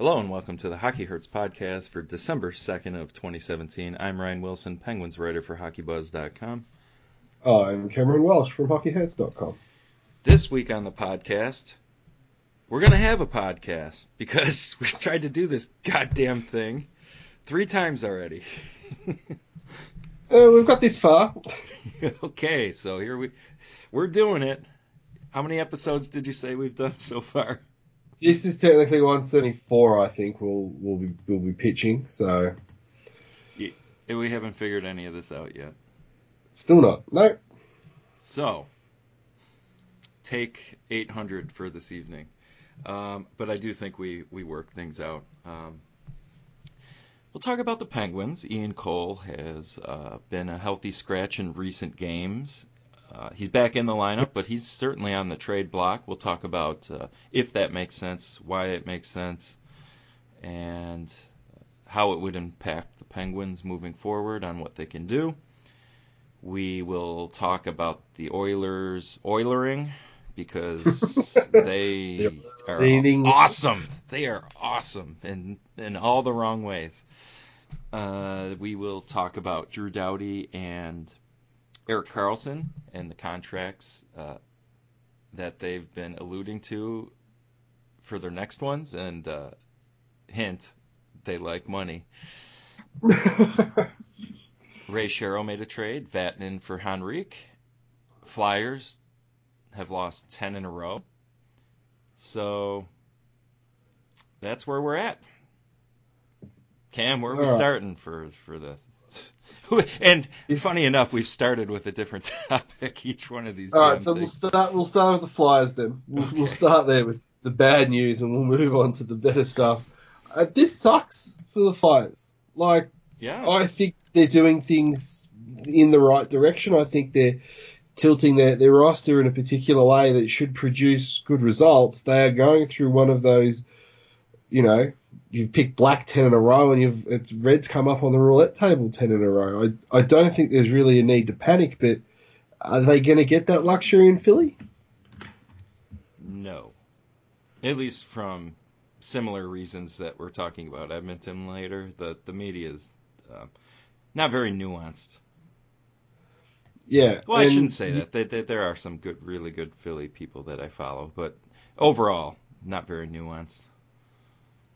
Hello and welcome to the Hockey Hurts podcast for December 2nd of 2017. I'm Ryan Wilson, Penguins writer for HockeyBuzz.com. I'm Cameron Welsh from HockeyHeads.com. This week on the podcast, we're going to have a podcast because we've tried to do this goddamn thing three times already. Uh, we've got this far. okay, so here we we're doing it. How many episodes did you say we've done so far? This is technically 174. I think we'll we'll be we'll be pitching. So Yeah, We haven't figured any of this out yet. still not. No. So, take 800 for this evening. Um, but I do think we, we work things out. Um, we'll talk about the Penguins. Ian Cole has uh, been a healthy scratch in recent games. Uh, he's back in the lineup, but he's certainly on the trade block. We'll talk about uh, if that makes sense, why it makes sense, and how it would impact the Penguins moving forward on what they can do. We will talk about the Oilers Oilering because they are awesome. They are awesome in in all the wrong ways. Uh, we will talk about Drew Doughty and Erik Karlsson and the contracts uh, that they've been alluding to for their next ones. And uh, hint, they like money. Ray Shero made a trade. Vatanen for Henrique. Flyers have lost 10 in a row. So that's where we're at. Cam, where are we right. starting for for the and funny enough, we've started with a different topic each one of these. All right. So we'll start. We'll start with the Flyers then. We'll, we'll start there with the bad news, and we'll move on to the better stuff. Uh, this sucks for the Flyers. Like yeah, I think they're doing things in the right direction. I think they're tilting their, their roster in a particular way that should produce good results. They are going through one of those, you know, you've picked black 10 in a row and you've, it's Reds come up on the roulette table 10 in a row. I, I don't think there's really a need to panic, but are they going to get that luxury in Philly? no, at least from similar reasons that we're talking about Edmonton later. The the media is uh, not very nuanced. Yeah. Well, I shouldn't say that. They, they, there are some good, really good Philly people that I follow, but overall, not very nuanced.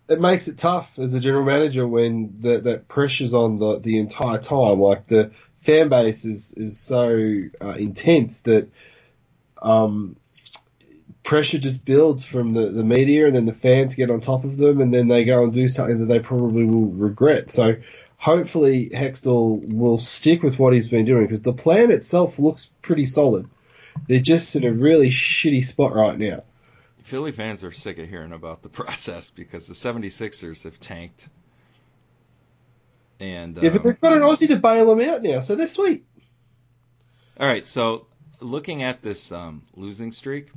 It makes it tough as a general manager when the, that pressure's on the, the entire time. Like the fan base is, is so uh, intense that um, pressure just builds from the, the media and then the fans get on top of them and then they go and do something that they probably will regret. So hopefully Hextall will stick with what he's been doing because the plan itself looks pretty solid. They're just in a really shitty spot right now. Philly fans are sick of hearing about the process because the 76ers have tanked. And Yeah, but um, they've got an Aussie to bail them out now, so they're sweet. All right, so looking at this um, losing streak,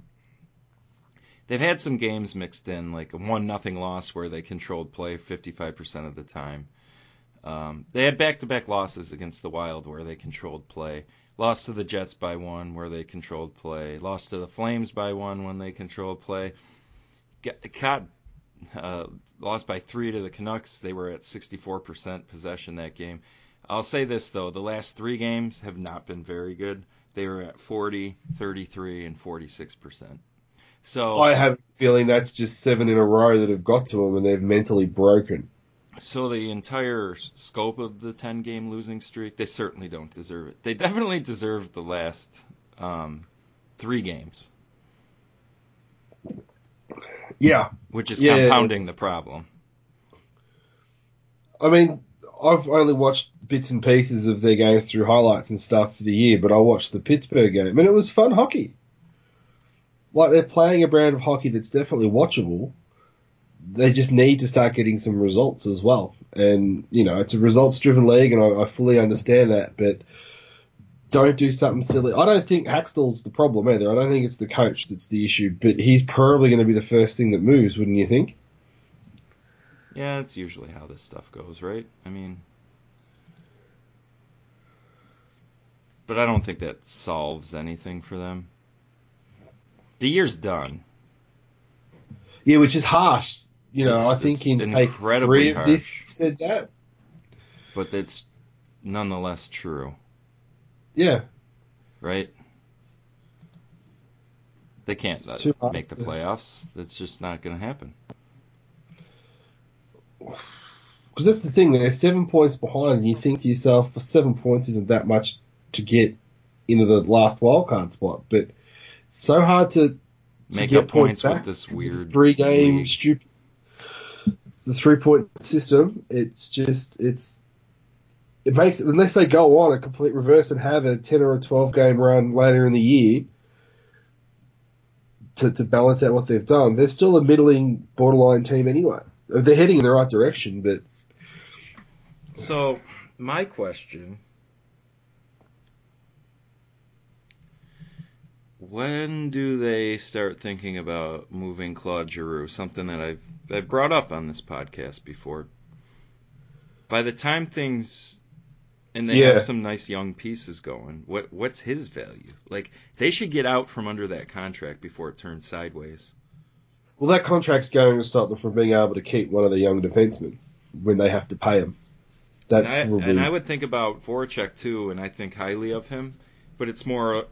they've had some games mixed in, like a one nothing loss where they controlled play 55% of the time. Um, they had back-to-back losses against the Wild where they controlled play. Lost to the Jets by one where they controlled play. Lost to the Flames by one when they controlled play. Got, uh, lost by three to the Canucks. They were at 64% possession that game. I'll say this though, the last three games have not been very good. They were at 40, 33, and 46 percent. So, I have a feeling that's just seven in a row that have got to them and they've mentally broken. So the entire scope of the 10 game losing streak, they certainly don't deserve it. They definitely deserve the last um, three games, Yeah. which is Yeah. compounding the problem. I mean, I've only watched bits and pieces of their games through highlights and stuff for the year, but I watched the Pittsburgh game and it was fun hockey. Like they're playing a brand of hockey that's definitely watchable. They just need to start getting some results as well. And, you know, it's a results driven league and I, I fully understand that, but don't do something silly. I don't think Hextall's the problem either. I don't think it's the coach that's the issue, but he's probably going to be the first thing that moves, wouldn't you think? Yeah, that's usually how this stuff goes, right? I mean, but I don't think that solves anything for them. The year's done. Yeah, which is harsh. You know, It's- I think in take three of this said that. but it's nonetheless true, Yeah, right? They can't It's uh, make the to- playoffs. That's just not going to happen. because that's the thing. They're seven points behind, and you think to yourself, seven points isn't that much to get into the last wildcard spot, but so hard to, to Make get up points with back. this weird three game stupid. The three point system. It's just it's. It makes unless they go on a complete reverse and have a ten or a twelve game run later in the year. To, to balance out what they've done, they're still a middling, borderline team anyway. They're heading in the right direction, but So, my question When do they start thinking about moving Claude Giroux? Something that I've I've brought up on this podcast before. By the time things and they Yeah. have some nice young pieces going, what what's his value? Like they should get out from under that contract before it turns sideways. Well, that contract's going to stop them from being able to keep one of the young defensemen when they have to pay him. That's and I, probably and I would think about Voracek too, and I think highly of him, but it's more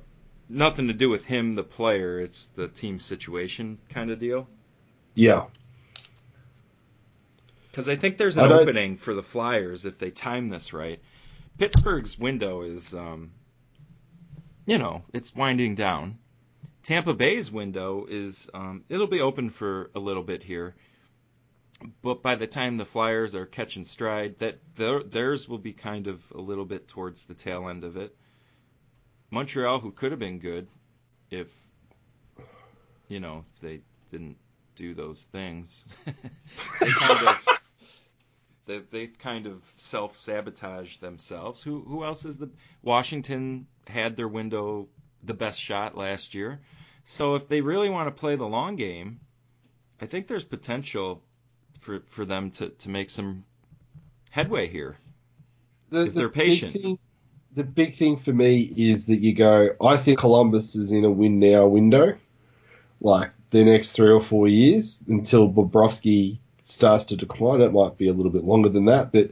nothing to do with him, the player. It's the team situation kind of deal. yeah. Because I think there's an opening for the Flyers if they time this right. Pittsburgh's window is, um, you know, it's winding down. Tampa Bay's window is, um, it'll be open for a little bit here. But by the time the Flyers are catching stride, that their, theirs will be kind of a little bit towards the tail end of it. Montreal, who could have been good if, you know, they didn't do those things, they kind of they, they've kind of self sabotaged themselves. Who who else is the Washington had their window the best shot last year. So if they really want to play the long game, I think there's potential for for them to, to make some headway here. The, If they're big patient. thing- the big thing for me is that you go, I think Columbus is in a win now window, like the next three or four years until Bobrovsky starts to decline. That might be a little bit longer than that, but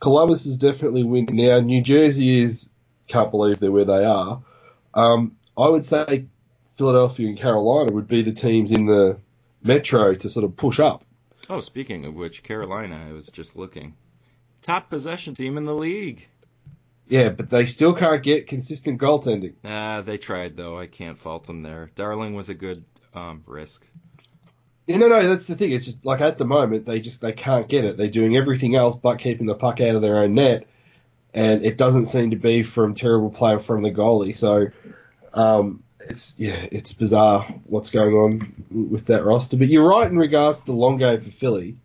Columbus is definitely win now. New Jersey is, can't believe they're where they are. Um, I would say Philadelphia and Carolina would be the teams in the Metro to sort of push up. Oh, speaking of which, Carolina, I was just looking. Top possession team in the league. Yeah, but they still can't get consistent goaltending. Ah, they tried though. I can't fault them there. Darling was a good um, risk. Yeah, no, no, that's the thing. It's just like at the moment they just they can't get it. They're doing everything else but keeping the puck out of their own net, and it doesn't seem to be from terrible play from the goalie. So, um, it's yeah, it's bizarre what's going on with that roster. But you're right in regards to the long game for Philly.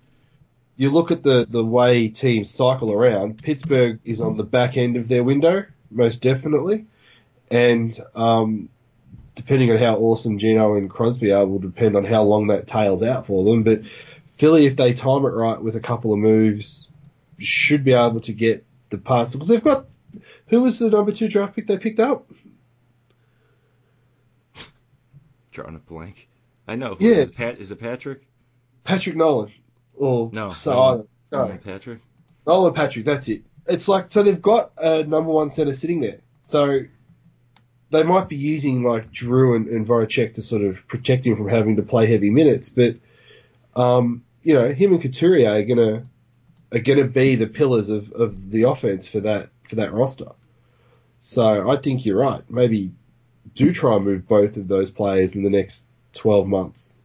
You look at the the way teams cycle around. Pittsburgh is on the back end of their window, most definitely, and um, depending on how awesome Gino and Crosby are, will depend on how long that tails out for them. But Philly, if they time it right with a couple of moves, should be able to get the parts because they've got. Who was the number two draft pick they picked up? Drawing a blank. I know. Yeah, Is it, Pat, is it Patrick? Patrick Nolan. Or No, so Nolan. I don't- no, No, Patrick. Nolan Patrick. That's it. It's like so they've got a number one center sitting there. So they might be using like Drew and, and Voracek to sort of protect him from having to play heavy minutes, but um, you know him and Couturier are gonna are gonna be the pillars of, of the offense for that for that roster. So I think you're right. Maybe do try and move both of those players in the next 12 months.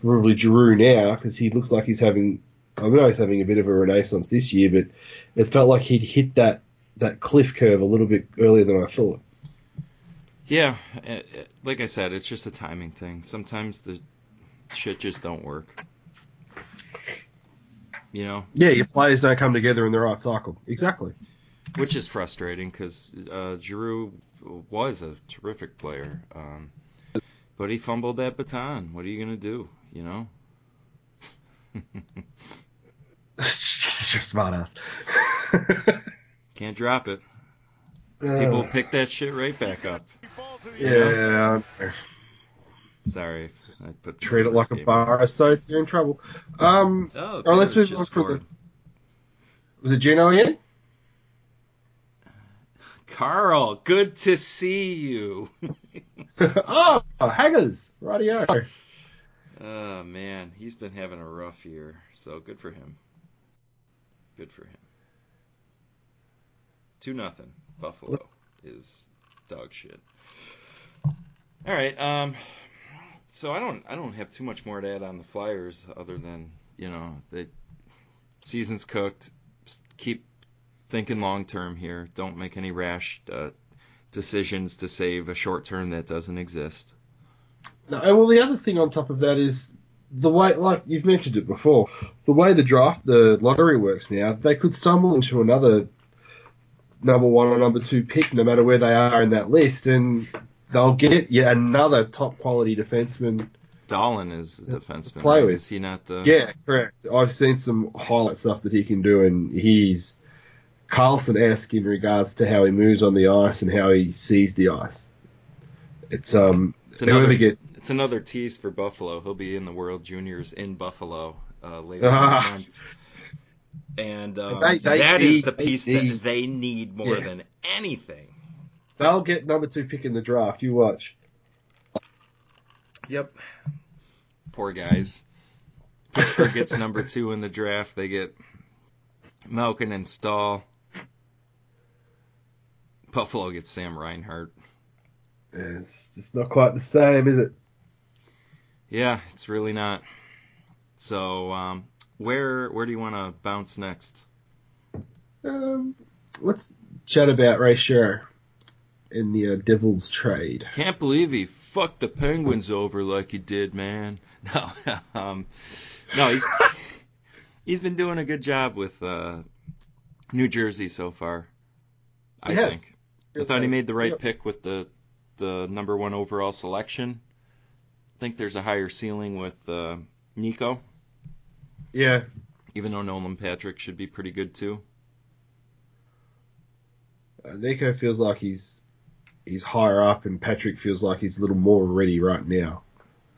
Probably Drew now because he looks like he's having. I know he's having a bit of a renaissance this year, but it felt like he'd hit that that cliff curve a little bit earlier than I thought. Yeah, like I said, it's just a timing thing. Sometimes the shit just don't work. You know, Yeah, your players don't come together in the right cycle. Exactly. which is frustrating because uh, Giroux was a terrific player, um, but he fumbled that baton. What are you gonna do? You know. Jesus, you're smart ass. Can't drop it. People pick that shit right back up. yeah. Sorry. I put the treat it like a bar, so you're in trouble. Um, Oh, Oh, let's move on from scored. was it Gino again? Carl, good to see you. oh, Haggers, radio. Oh man, he's been having a rough year, so good for him. Good for him. Two nothing. Buffalo is dog shit. All right. Um. So I don't I don't have too much more to add on the Flyers other than you know the season's cooked. Keep thinking long term here. Don't make any rash uh, decisions to save a short term that doesn't exist. No, and well, the other thing on top of that is the way, like you've mentioned it before, the way the draft, the lottery works now, they could stumble into another number one or number two pick, no matter where they are in that list, and they'll get yet another top quality defenseman. Dahlin is a defenseman. Play right? with. Is he not the? Yeah, correct. I've seen some highlight stuff that he can do, and he's Karlsson-esque in regards to how he moves on the ice and how he sees the ice. It's um, It's another, whoever gets it's another tease for Buffalo. He'll be in the World Juniors in Buffalo uh, later Ah. this month. And um, They- they that is the piece that they need more Yeah. than anything. they'll get number two pick in the draft. You watch. Yep. Poor guys. Pittsburgh gets number two in the draft. They get Malkin and Staal. Buffalo gets Sam Reinhart. It's just not quite the same, is it? Yeah, it's really not. So, um, where where do you want to bounce next? Um, let's chat about Ray Shero in the uh, Devils trade. Can't believe he fucked the Penguins over like he did, man. No, um, no, he's he's been doing a good job with uh, New Jersey so far. I think. I thought he made the right Yep. pick with the the number one overall selection. I think there's a higher ceiling with uh, Nico, Yeah, even though Nolan Patrick should be pretty good too. uh, Nico feels like he's he's higher up, and Patrick feels like he's a little more ready right now.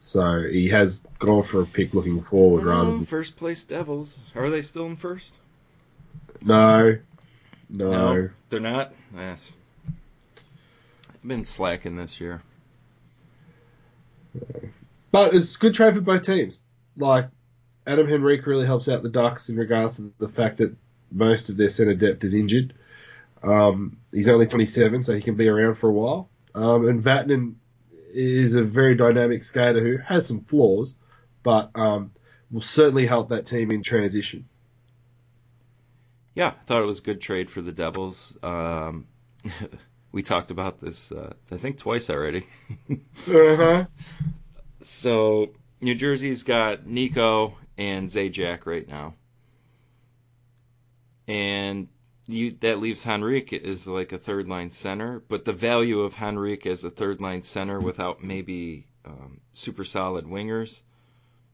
So he has gone for a pick looking forward rather than first place Devils. Are they still in first? no, no. No. They're not. Yes. I've been slacking this year. But it's good trade for both teams. Like Adam Henrique really helps out the Ducks in regards to the fact that most of their center depth is injured. Um, he's only 27, so he can be around for a while. Um, and Vatanen is a very dynamic skater who has some flaws, but um, will certainly help that team in transition. Yeah, I thought it was a good trade for the Devils. Um, we talked about this, uh, I think, twice already. Uh-huh. So New Jersey's got Nico and Zajac right now, and you, that leaves Henrique as like a third line center. But the value of Henrique as a third line center without maybe um, super solid wingers,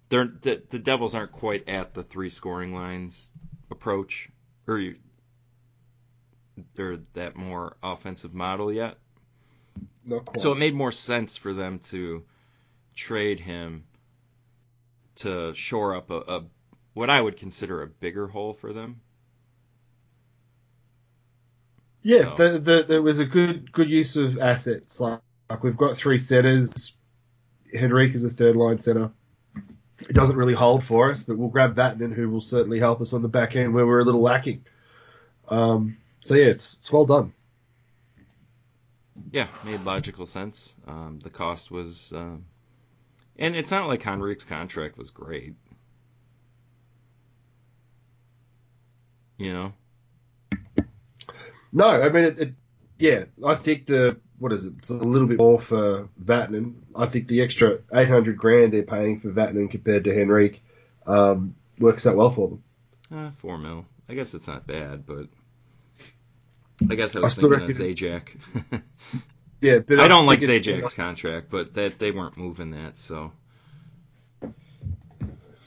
they're the, the Devils aren't quite at the three scoring lines approach, or you, they're that more offensive model yet. So it made more sense for them to trade him to shore up a, a what I would consider a bigger hole for them. Yeah, So- the, the, there was a good good use of assets. Like, like we've got three centers. Henrique is a third line center. It doesn't really hold for us, but we'll grab Vatanen, who will certainly help us on the back end where we're a little lacking. Um, so yeah, it's it's well done. Yeah, made logical sense. Um, the cost was, um, and it's not like Henrique's contract was great. You know, No, I mean it, it. Yeah, I think the what is it? It's a little bit more for Vatanen. I think the extra eight hundred grand they're paying for Vatanen compared to Henrique um, works out well for them. uh, four mil. I guess it's not bad, but I guess I was I thinking of reckon- Zajac. Yeah, but I don't like Zajac's contract, but that they weren't moving that, so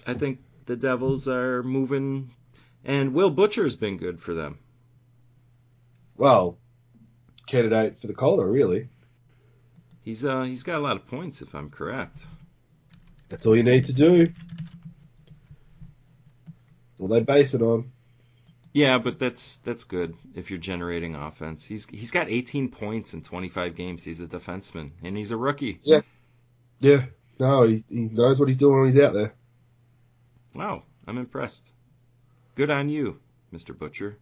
I think the Devils are moving, and Will Butcher's been good for them. Well, candidate for the Calder, really. He's uh he's got a lot of points if I'm correct. That's all you need to do. That's all they base it on. Yeah, but that's that's good if you're generating offense. He's he's got 18 points in 25 games. He's a defenseman and he's a rookie. Yeah. Yeah. No, he, he knows what he's doing when he's out there. Wow, I'm impressed. Good on you, Mr. Butcher.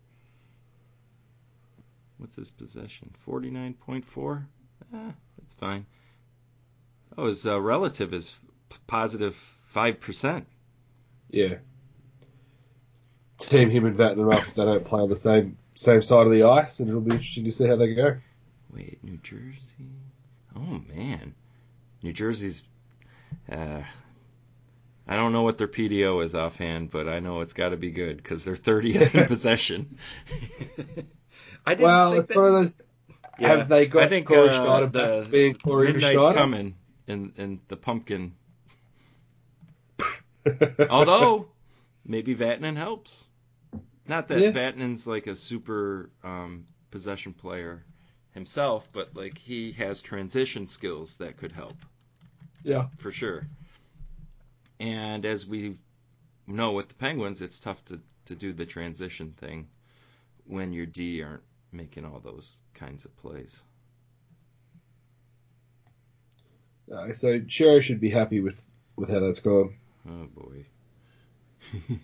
What's his possession? 49.4? Eh, that's fine. Oh, his uh, relative is p- positive 5%. Yeah. Team him and Vatanen up if they don't play on the same same side of the ice, and it'll be interesting to see how they go. Wait, New Jersey? Oh, man. New Jersey's. Uh, I don't know what their PDO is offhand, but I know it's got to be good because they're 30th in possession. I didn't well, it's that... one of those. Yeah, Have they got I think, Corey uh, Schneider the back being Corey Midnight's Schneider? coming in, in the pumpkin. Although, maybe Vatanen helps. Not that Yeah. Vatanen's like a super um, possession player himself, but like he has transition skills that could help yeah. for sure. And as we know with the Penguins, it's tough to, to do the transition thing when your D aren't making all those kinds of plays. Uh, so Shero should be happy with, with how that's gone. Oh boy.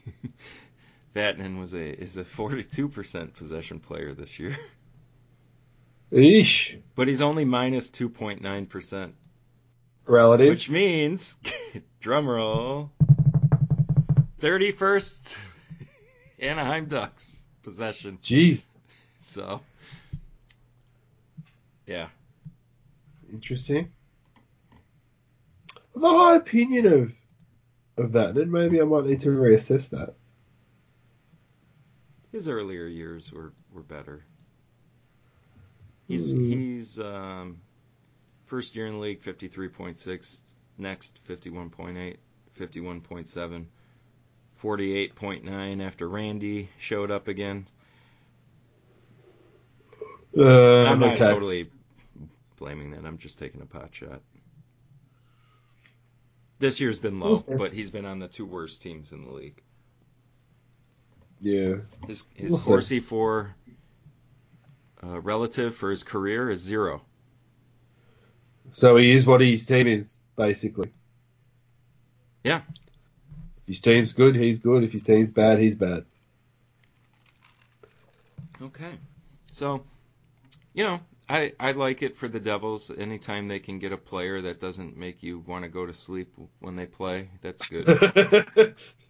Vatanen was a is a 42% possession player this year, Eesh. but he's only minus 2.9%, Relative. which means drum roll 31st Anaheim Ducks possession. Jesus. So yeah, Interesting. I have a high opinion of of Vatanen. Maybe I might need to reassess that. His earlier years were were better. He's Hmm. he's um, first year in the league 53.6, next 51.8, 51.7, 48.9 after Randy showed up again. Uh, I'm not okay. totally blaming that. I'm just taking a pot shot. This year's been low, We'll but he's been on the two worst teams in the league. Yeah. His his We'll. Corsi for uh, relative for his career is zero. So he is what his team is, basically. Yeah. If his team's good, he's good. If his team's bad, he's bad. Okay. So, you know, I, I like it for the Devils. Anytime they can get a player that doesn't make you want to go to sleep when they play, that's good.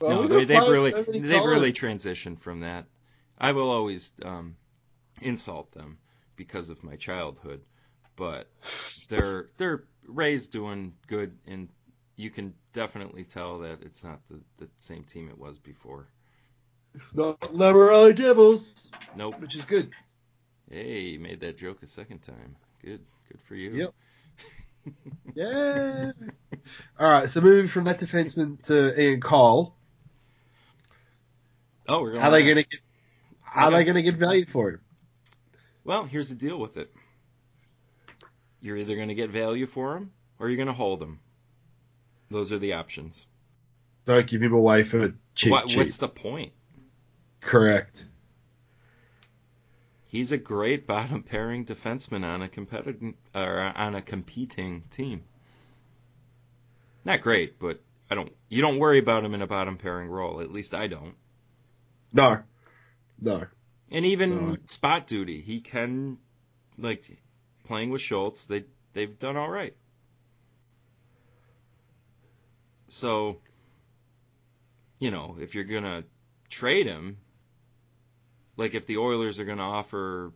Well, no, they, they've really so they've really transitioned from that. I will always um, insult them because of my childhood, but they're they're Ray's doing good, and you can definitely tell that it's not the, the same team it was before. It's not Lamoriello Devils, Nope. which is good. Hey, you made that joke a second time. Good, good for you. Yep. Yeah. All right, so moving from that defenseman to Ian Cole, Oh, we're going. are they going to get? Are Okay. they to get value for him? Well, here's the deal with it. You're either going to get value for him or you're going to hold him. Those are the options. Don't give him away for cheap. What, cheap. what's the point? Correct. He's a great bottom pairing defenseman on a competitive or on a competing team. Not great, but I don't. You don't worry about him in a bottom pairing role. At least I don't. No. No. And even No. spot duty, he can like playing with Schultz. They they've done all right. So, you know, if you're gonna trade him, like if the Oilers are gonna offer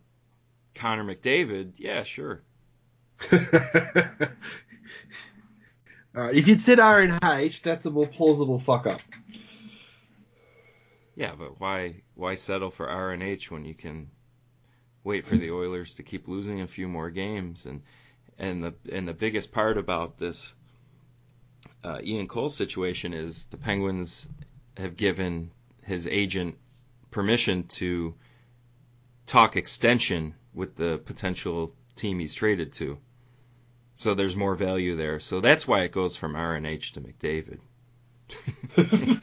Connor McDavid, yeah, sure. All right. If you'd said R and H, that's a more plausible fuck up. Yeah, but why why settle for R and H when you can wait for the Oilers to keep losing a few more games and and the and the biggest part about this uh, Ian Cole situation is the Penguins have given his agent permission to talk extension with the potential team he's traded to. So there's more value there. So that's why it goes from RNH to McDavid.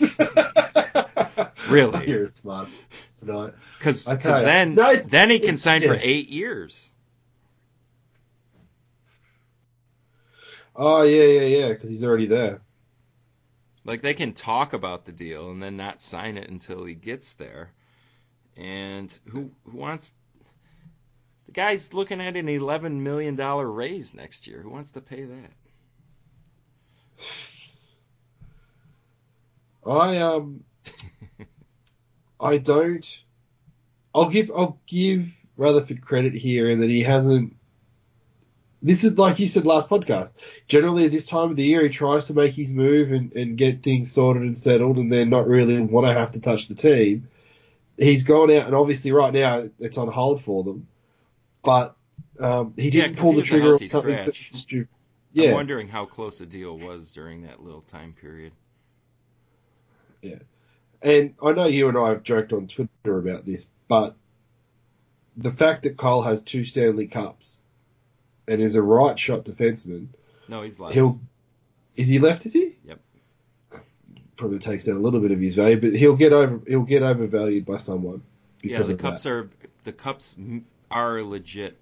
really? You're smart. Because then No, then he can sign for eight years. Oh yeah, yeah, yeah, because he's already there. Like they can talk about the deal and then not sign it until he gets there. And who who wants the guy's looking at an eleven million dollar raise next year. Who wants to pay that? I um, I don't. I'll give I'll give Rutherford credit here in that he hasn't. This is like you said last podcast. Generally, at this time of the year, he tries to make his move and, and get things sorted and settled, and then not really want to have to touch the team. He's gone out, and obviously, right now it's on hold for them. But um, he Yeah, didn't pull he the trigger on something. scratch. that was stu- I'm Yeah, wondering how close the deal was during that little time period. And I know you and I have joked on Twitter about this, but the fact that Cole has two Stanley Cups and is a right shot defenseman, No, he's left. he'll is he left? Is he? Yep. Probably takes down a little bit of his value, but he'll get over he'll get overvalued by someone yeah, the cups that. are the cups are a legit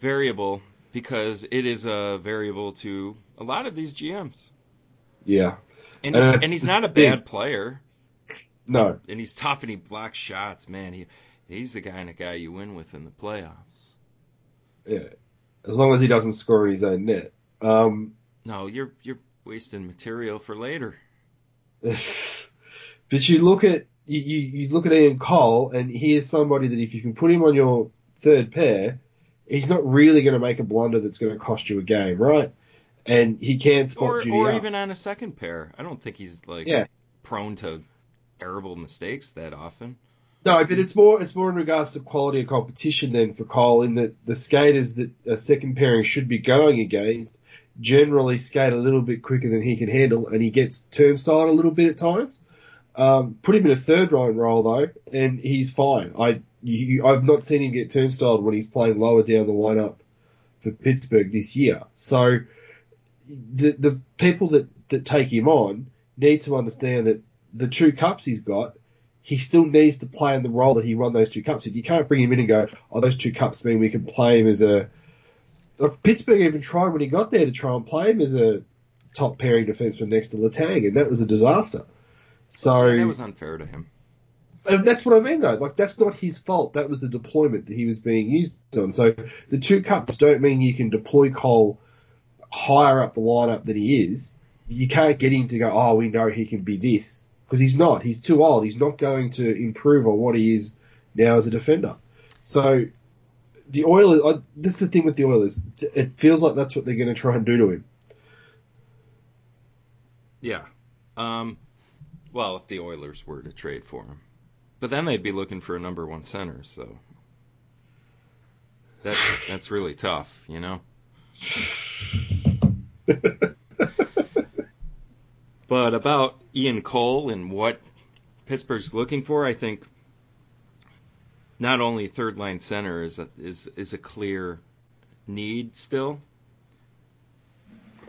variable because it is a variable to a lot of these GMs. Yeah, And And he's, that's- and he's not a bad player. no, and he's tough and he blocks shots. Man, he he's the kind of guy you win with in the playoffs. yeah, as long as he doesn't score in his own net. Um, No, you're you're wasting material for later. but you look at you, you, you look at Ian Cole, and he is somebody that if you can put him on your third pair, he's not really going to make a blunder that's going to cost you a game, right? And he can spot Or duty or even on a second pair. I don't think he's like Yeah. prone to terrible mistakes that often. No, but it's more it's more in regards to quality of competition than for Cole, in that the skaters that a second pairing should be going against generally skate a little bit quicker than he can handle, and he gets turnstile a little bit at times. Um, put him in a third line role though, and he's fine. I you, I've not seen him get turnstiled when he's playing lower down the lineup for Pittsburgh this year. So the the people that that take him on need to understand that the two cups he's got he still needs to play in the role that he won those two cups. You can't bring him in and go, oh, those two cups mean we can play him as a. Like, Pittsburgh even tried when he got there to try and play him as a top pairing defenseman next to Letang, and that was a disaster. So That was unfair to him. and that's what I mean though. Like that's not his fault. That was the deployment that he was being used on. So the two cups don't mean you can deploy Cole higher up the lineup than he is. You can't get him to go, oh, we know he can be this. Because he's not. He's too old. He's not going to improve on what he is now as a defender. So the Oilers, I, this is the thing with the Oilers. It feels like that's what they're going to try and do to him. Yeah. Um, well, if the Oilers were to trade for him, but then they'd be looking for a number one center. So that's that's really tough, you know. But about Ian Cole and what Pittsburgh's looking for, I think not only third line center is a, is is a clear need still,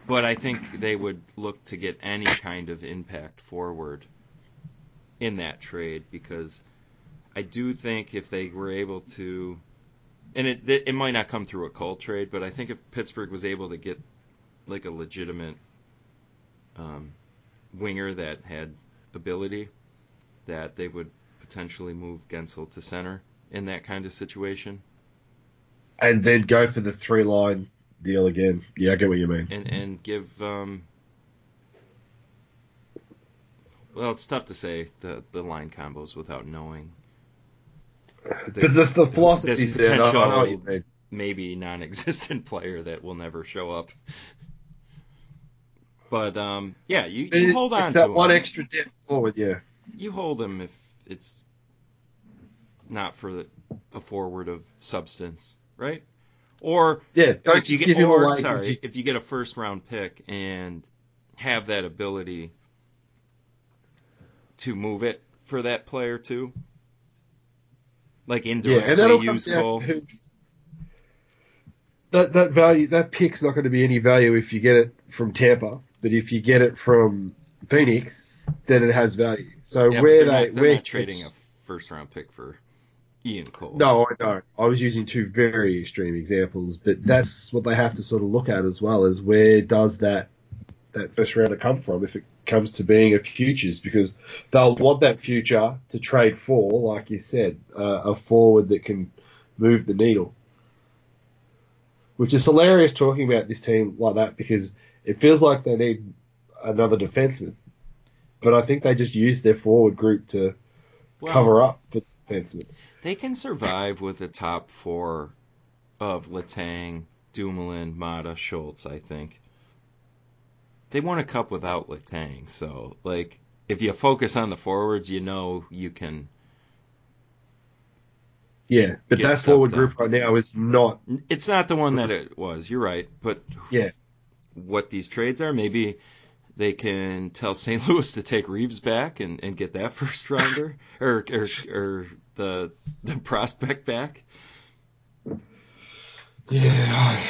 but I think they would look to get any kind of impact forward in that trade because I do think if they were able to, and it it might not come through a Cole trade, but I think if Pittsburgh was able to get like a legitimate um, winger that had ability, that they would potentially move Guentzel to center in that kind of situation. And then go for the three line deal again. Yeah, I get what you mean. and and give um well it's tough to say the the line combos without knowing The, the philosophy this there, I, I potential- maybe non-existent player that will never show up but um yeah you, you It- hold on it's to that him. one extra depth forward, yeah. you hold him if it's not for the, a forward of substance right or Yeah, don't if you get give him or, away. sorry, you- if you get a first round pick and have that ability to move it for that player too, like yeah, indirectly and use down Cole. that that value that pick's not going to be any value if you get it from Tampa, but if you get it from Phoenix, then it has value. So Yeah, where they're they not, where not trading a first round pick for Ian Cole. No, I know. I was using two very extreme examples, but that's what they have to sort of look at as well as where does that that first rounder come from if it comes to being a futures because they'll want that future to trade for, like you said, uh, a forward that can move the needle. Which is hilarious talking about this team like that because it feels like they need another defenseman. But I think they just use their forward group to Well, cover up for the defenseman. They can survive with the top four of Letang, Dumoulin, Maatta, Schultz. I think they won a cup without Letang, so like if you focus on the forwards, you know you can. Yeah, but Get that forward done. group right now is not. It's not the one that it was. You're right, but Yeah. what these trades are, maybe they can tell St. Louis to take Reeves back and, and get that first rounder or, or or the the prospect back. Yeah,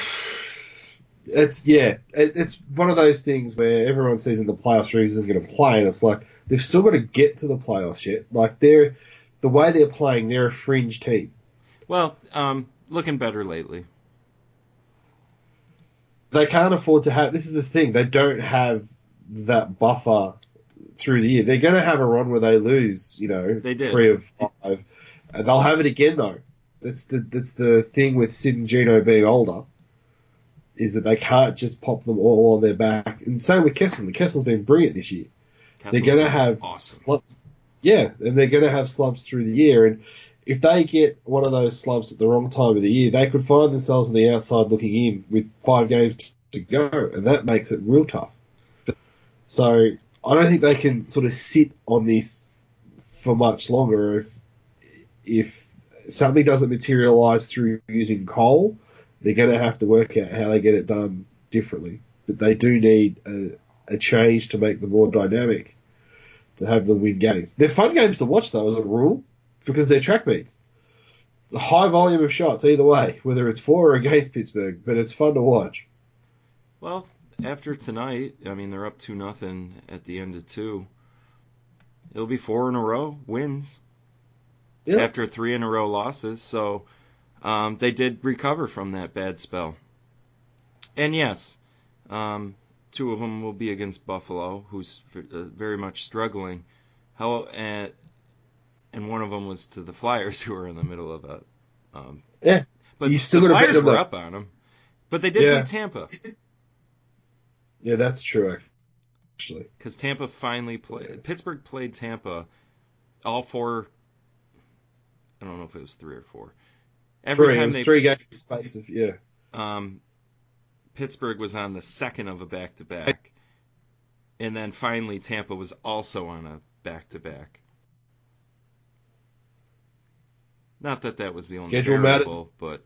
it's yeah, it, it's one of those things where everyone sees in the playoffs Reeves is going to play, and it's like they've still got to get to the playoffs yet. Like they're the way they're playing, they're a fringe team. Well, um, looking better lately. They can't afford to have. This is the thing. They don't have that buffer through the year. They're going to have a run where they lose. You know, three of five, and they'll have it again though. That's the that's the thing with Sid and Gino being older, is that they can't just pop them all on their back. And same with Kessel. Kessel's been brilliant this year. Kessel's they're going to have awesome. slumps. Yeah, and they're going to have slumps through the year. And if they get one of those slumps at the wrong time of the year, they could find themselves on the outside looking in with five games to go, and that makes it real tough. So I don't think they can sort of sit on this for much longer. If if something doesn't materialise through using Cole, they're going to have to work out how they get it done differently. But they do need a, a change to make them more dynamic to have them win games. They're fun games to watch though, as a rule, because they're track meets. A high volume of shots either way, whether it's for or against Pittsburgh, but it's fun to watch. Well, after tonight, I mean they're up two nothing at the end of two. It'll be four in a row wins Yeah. after three in a row losses. So um, they did recover from that bad spell. And yes, um, two of them will be against Buffalo, who's uh, very much struggling. How and and one of them was to the Flyers, who are in the middle of a. Um, Yeah. but You still the Flyers were up on them, but they did Yeah. beat Tampa. Yeah, that's true. Actually, because Tampa finally played. Pittsburgh played Tampa all four. I don't know if it was three or four. Every three. Time they, three games in space of yeah. um, Pittsburgh was on the second of a back to back, and then finally Tampa was also on a back to back. Not that that was the only Schedule variable, matters. but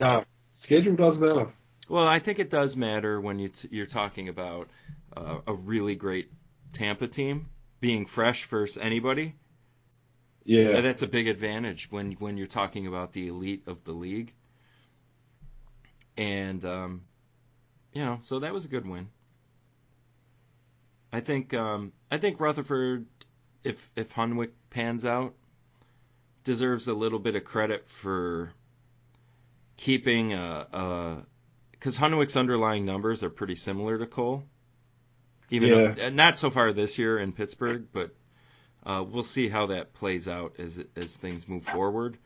No, schedule does matter. Well, I think it does matter when you t- you're talking about uh, a really great Tampa team being fresh versus anybody. Yeah, that's a big advantage when when you're talking about the elite of the league. And um, you know, so that was a good win. I think um, I think Rutherford, if if Hunwick pans out, deserves a little bit of credit for keeping a. a because Hunwick's underlying numbers are pretty similar to Cole. Even Yeah. though, not so far this year in Pittsburgh, but uh, we'll see how that plays out as as things move forward.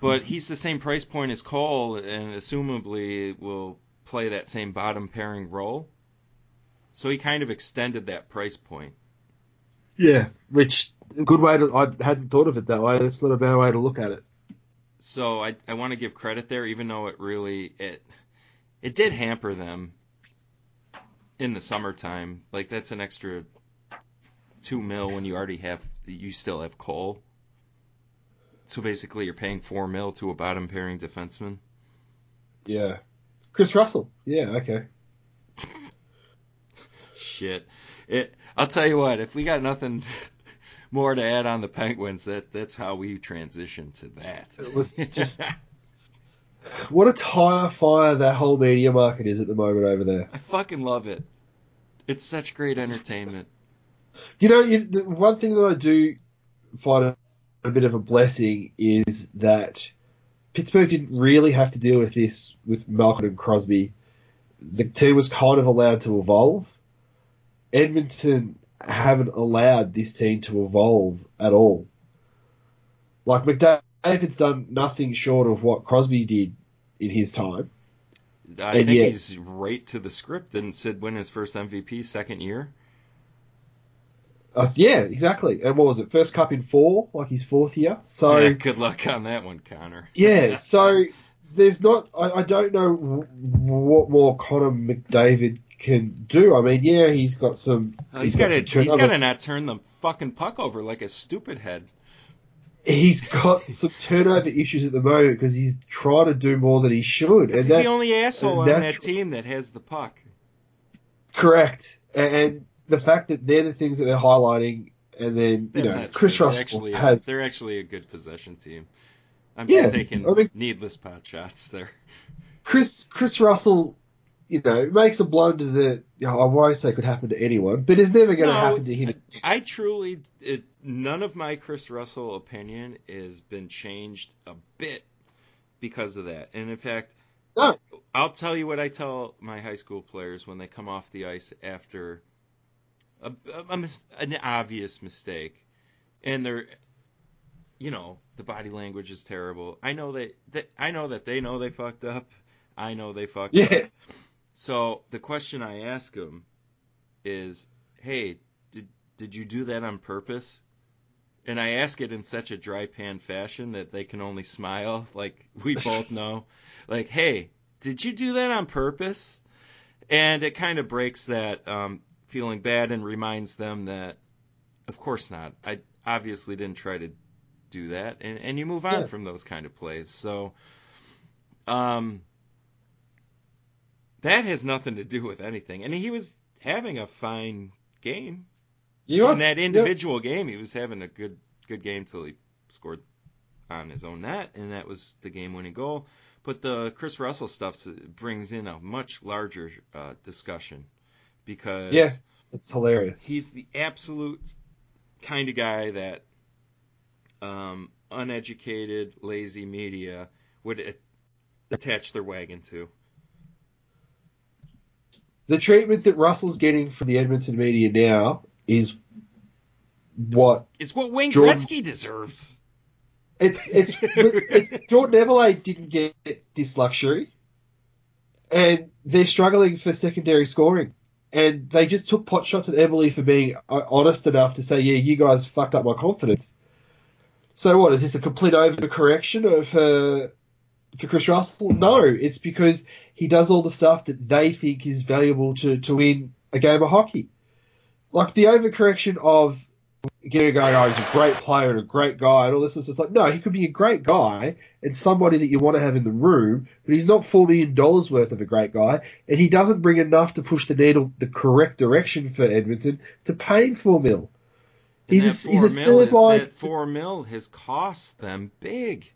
But he's the same price point as Cole, and assumably will play that same bottom pairing role. So he kind of extended that price point. yeah. Which a good way to. I hadn't thought of it that way. That's not a bad way to look at it. So I I want to give credit there, even though it really it it did hamper them in the summertime. Like that's an extra two mil when you already have you still have Cole. So basically, you're paying four mil to a bottom pairing defenseman. Yeah, Chris Russell. Yeah, okay. Shit, it. I'll tell you what. If we got nothing more to add on the Penguins, that that's how we transition to that. Let's just- What a tire fire that whole media market is at the moment over there. I fucking love it. It's such great entertainment. You know, you, the one thing that I do find a, a bit of a blessing is that Pittsburgh didn't really have to deal with this with Malkin and Crosby. The team was kind of allowed to evolve. Edmonton haven't allowed this team to evolve at all. Like McDavid's done nothing short of what Crosby did in his time. I And think yet- he's right to the script. Didn't Sid win his first MVP second year? Uh, yeah, exactly. And what was it? First cup in four, like his fourth year. So yeah, good luck on that one, Connor. Yeah, so there's not. I, I don't know w- what more Connor McDavid can do. I mean, yeah, he's got some. Oh, he's got to. He's got to not turn the fucking puck over like a stupid head. He's got some turnover issues at the moment because he's trying to do more than he should. He's the only asshole on that team that has the puck. Correct, and, and the fact that they're the things that they're highlighting, and then you That's know Kris true. Russell They're actually, has. they're actually a good possession team. I'm Yeah, just taking I mean- needless pot shots there. Kris Kris Russell, you know, makes a blunder that you know, I won't say could happen to anyone, but it's never going to No, happen to him. I truly, it, none of my Kris Russell opinion has been changed a bit because of that. And in fact, No. I'll tell you what I tell my high school players when they come off the ice after a, a- a an obvious mistake, and they're, you know, the body language is terrible. I know that, that I know that they know they fucked up. I know they fucked up. Yeah, So the question I ask them is, "Hey, did did you do that on purpose?" And I ask it in such a dry pan fashion that they can only smile, like we both know. Like, "Hey, did you do that on purpose?" And it kind of breaks that um, feeling bad and reminds them that, of course not. I obviously didn't try to do that, and and you move on Yeah. from those kind of plays. So, um, that has nothing to do with anything. And he was having a fine game. you In that individual game, he was having a good good game till he scored on his own net, and that was the game-winning goal. But the Kris Russell stuff brings in a much larger uh, discussion because Yeah. It's hilarious. he's the absolute kind of guy that um, uneducated, lazy media would attach their wagon to. The treatment that Russell's getting from the Edmonton media now is what It's what Wayne Jordan- Gretzky deserves. it's it's it's Jordan Eberle didn't get this luxury, and they're struggling for secondary scoring, and they just took pot shots at Eberle for being uh, honest enough to say, yeah, you guys fucked up my confidence. So what is this a complete overcorrection of uh, for Kris Russell? No, it's because he does all the stuff that they think is valuable to to win a game of hockey. Like the overcorrection of guy, oh, he's a great player and a great guy and all this. It's just like, no, he could be a great guy and somebody that you want to have in the room, but he's not four million dollars worth of a great guy, and he doesn't bring enough to push the needle the correct direction for Edmonton to pay him four mil. And He's a, he's a third line. That four mil has cost them big.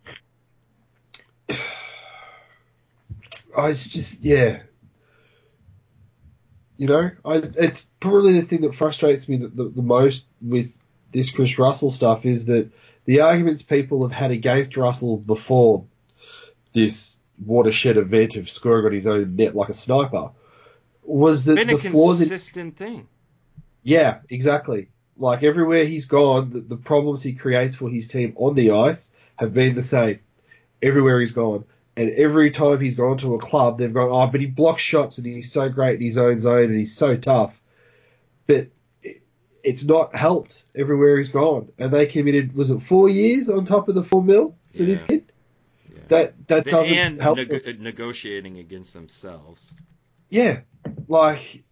Oh, it's just yeah. You know, I, it's probably the thing that frustrates me the, the, the most with this Kris Russell stuff is that the arguments people have had against Russell before this watershed event of scoring on his own net like a sniper was that Been a before the consistent thing. yeah, exactly. Like everywhere he's gone, the, the problems he creates for his team on the ice have been the same. Everywhere he's gone. And every time he's gone to a club, they've gone, oh, but he blocks shots and he's so great in his own zone and he's so tough. But it's not helped everywhere he's gone. And they committed, was it four years on top of the four mil for this kid? Yeah. That that doesn't and help. neg- them. negotiating against themselves. Yeah, like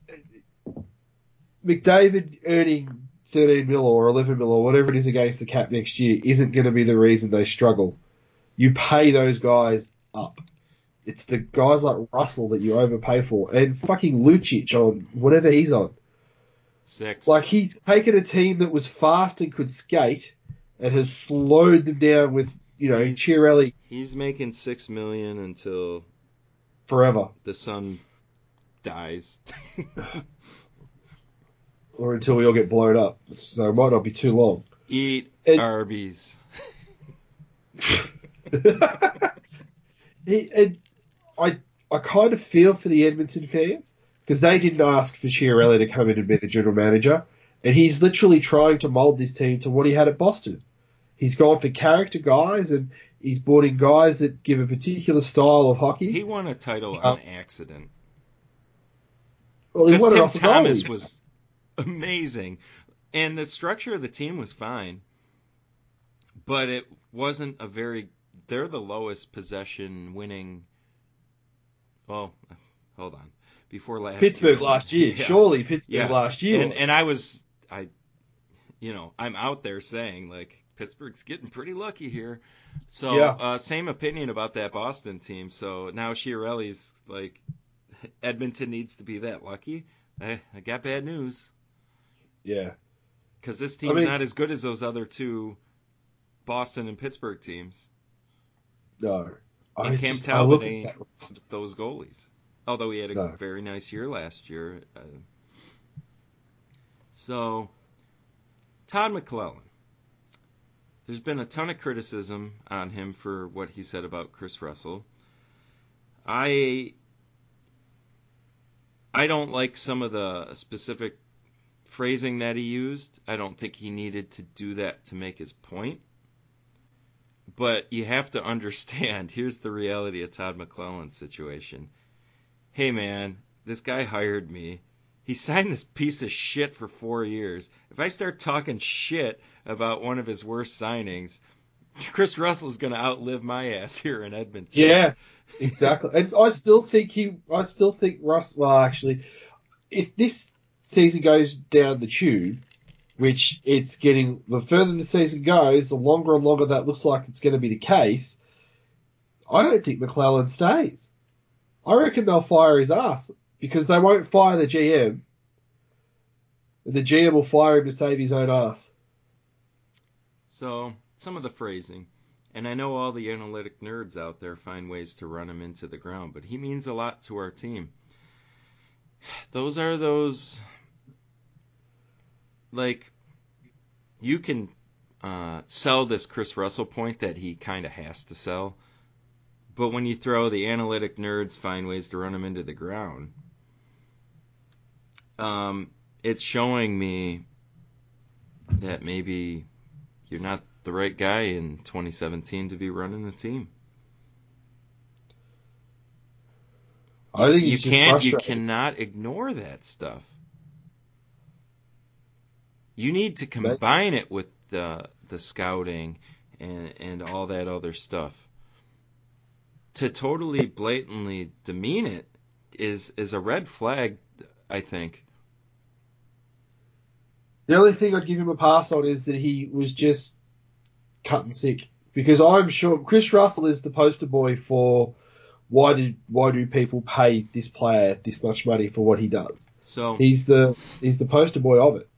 McDavid earning 13 mil or 11 mil or whatever it is against the cap next year isn't going to be the reason they struggle. You pay those guys up. It's the guys like Russell that you overpay for, and fucking Lucic on whatever he's on. Six. Like he's taken a team that was fast and could skate, and has slowed them down with you know, He's- Chiarelli He's making six million until forever, the sun dies. or until we all get blown up. So it might not be too long. Eat And- Arby's. he, and I I kind of feel for the Edmonton fans because they didn't ask for Chiarelli to come in and be the general manager, and he's literally trying to mold this team to what he had at Boston. He's gone for character guys, and he's brought in guys that give a particular style of hockey. He won a title Uh, on accident. well, he won it Tim off Thomas goalie. was amazing, and the structure of the team was fine, but it wasn't a very. They're the lowest possession winning. Well, hold on. Before last Pittsburgh year. last year. Yeah. Surely Pittsburgh Yeah. last year. and and I was I, you know, I'm out there saying like Pittsburgh's getting pretty lucky here. So Yeah. uh, same opinion about that Boston team. So now Chiarelli's like Edmonton needs to be that lucky. I, I got bad news yeah. because this team's mean- not as good as those other two Boston and Pittsburgh teams. No. I And Cam I Talbot ain't those goalies. Although he had a No. very nice year last year. Uh, so, Todd McLellan. There's been a ton of criticism on him for what he said about Kris Russell. I I don't like some of the specific phrasing that he used. I don't think he needed to do that to make his point. But you have to understand, here's the reality of Todd McLellan's situation. Hey man, this guy hired me. He signed this piece of shit for four years. If I start talking shit about one of his worst signings, Kris Russell's going to outlive my ass here in Edmonton. Yeah, exactly. And I still think he, I still think Russ. Well, actually, if this season goes down the tube, which it's getting, the further the season goes, the longer and longer that looks like it's going to be the case. I don't think McLellan stays. I reckon they'll fire his ass because they won't fire the GM. The GM will fire him to save his own ass. So, some of the phrasing. And I know all the analytic nerds out there find ways to run him into the ground, but he means a lot to our team. Those are those. Like, you can uh, sell this Kris Russell point that he kind of has to sell. But when you throw the analytic nerds find ways to run them into the ground, um, it's showing me that maybe you're not the right guy in 2017 to be running the team. I think you can't you cannot ignore that stuff. You need to combine it with the the scouting and and all that other stuff. To totally blatantly demean it is is a red flag, I think. The only thing I'd give him a pass on is that he was just cut and sick. Because I'm sure Kris Russell is the poster boy for why did why do people pay this player this much money for what he does? So He's the he's the poster boy of it.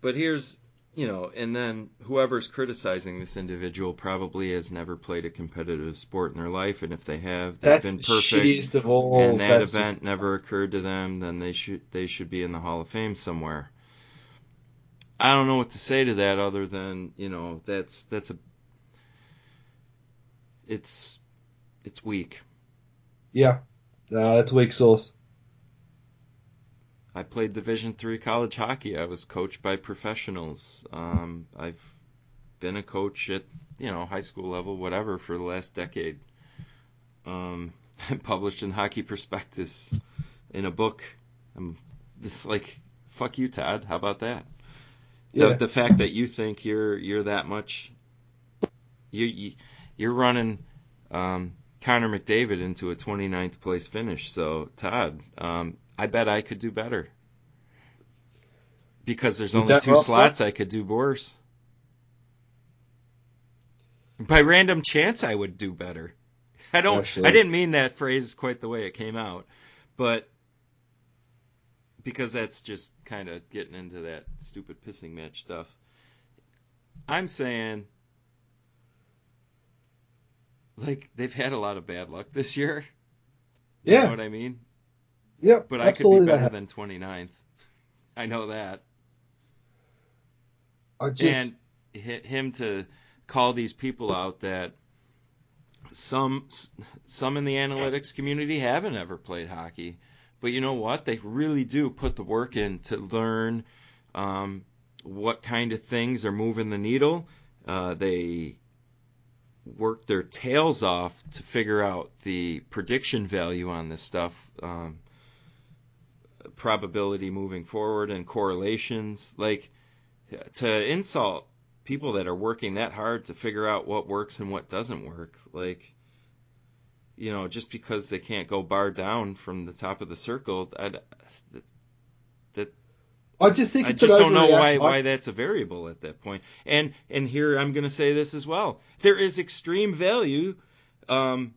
But here's, you know, and then whoever's criticizing this individual probably has never played a competitive sport in their life, and if they have, they've That's been perfect. all. and that That's event just- never occurred to them, then they should they should be in the Hall of Fame somewhere. I don't know what to say to that other than you know that's that's a it's it's weak. yeah, no, that's weak sauce. I played Division three college hockey. I was coached by professionals. Um, I've been a coach at you know high school level, whatever, for the last decade. Um, I published in Hockey Prospectus in a book. I'm just like, fuck you, Todd. How about that? The, Yeah, the fact that you think you're you're that much, you, you you're running um, Connor McDavid into a 29th place finish. So Todd, um, I bet I could do better because there's only two slots I could do worse. By random chance, I would do better. I don't. Actually, I didn't mean that phrase quite the way it came out, but because that's just kind of getting into that stupid pissing match stuff. I'm saying like they've had a lot of bad luck this year. You yeah. know what I mean? Yep. But I could be better than 29th. I know that. I just and him to call these people out that some some in the analytics community haven't ever played hockey, but you know what? They really do put the work in to learn um, what kind of things are moving the needle. Uh, they work their tails off to figure out the prediction value on this stuff, um, probability moving forward, and correlations. Like to insult people that are working that hard to figure out what works and what doesn't work. Like, you know, just because they can't go bar down from the top of the circle, I, that I just think I just don't know why why that's a variable at that point. And and here I'm going to say this as well. There is extreme value um,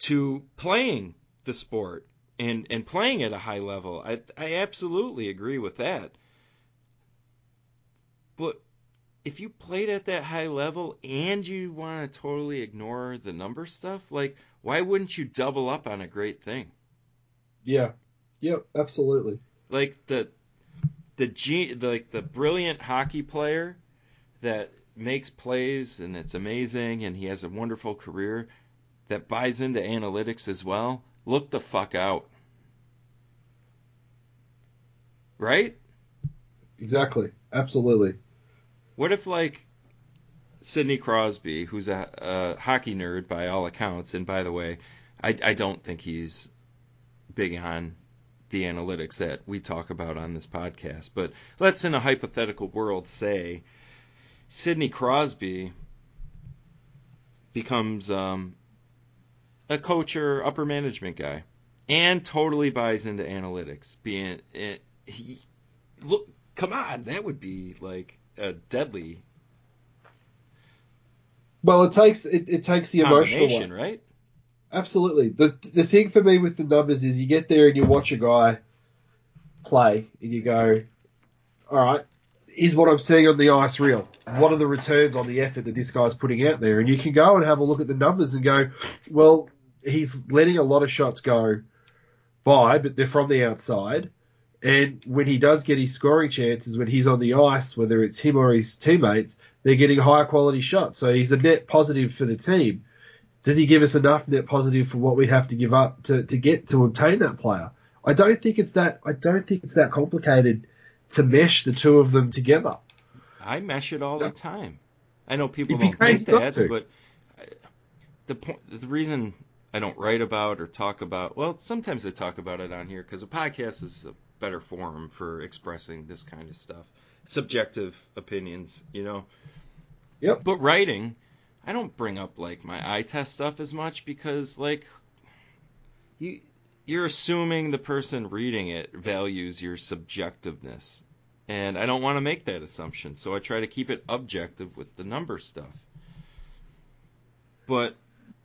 to playing the sport and and playing at a high level. I I absolutely agree with that. But if you played at that high level and you want to totally ignore the number stuff, like why wouldn't you double up on a great thing? Yeah. Yep, absolutely. Like the the the, like the brilliant hockey player that makes plays and it's amazing and he has a wonderful career that buys into analytics as well. Look the fuck out. Right? Exactly. Absolutely. What if like Sidney Crosby, who's a, a, hockey nerd by all accounts, and by the way, I, I don't think he's big on the analytics that we talk about on this podcast. But let's, in a hypothetical world, say Sidney Crosby becomes um, a coach or upper management guy and totally buys into analytics. Being eh, he, look, come on, that would be like a deadly. Well, it takes it, it takes the emotional one, right? Absolutely. The the thing for me with the numbers is you get there and you watch a guy play and you go, all right, is what I'm seeing on the ice real? What are the returns on the effort that this guy's putting out there? And you can go and have a look at the numbers and go, well, he's letting a lot of shots go by, but they're from the outside. And when he does get his scoring chances, when he's on the ice, whether it's him or his teammates, they're getting higher quality shots. So he's a net positive for the team does he give us enough net positive for what we have to give up to, to get to obtain that player? I don't think it's that. I don't think it's that complicated to mesh the two of them together. I mesh it all the time. I know people don't think that, but uh, the point, the reason I don't write about or talk about, well, sometimes I talk about it on here because a podcast is a better forum for expressing this kind of stuff, subjective opinions, you know. Yep. But writing I don't bring up like my eye test stuff as much because like you you're assuming the person reading it values your subjectiveness. And I don't want to make that assumption, so I try to keep it objective with the number stuff. But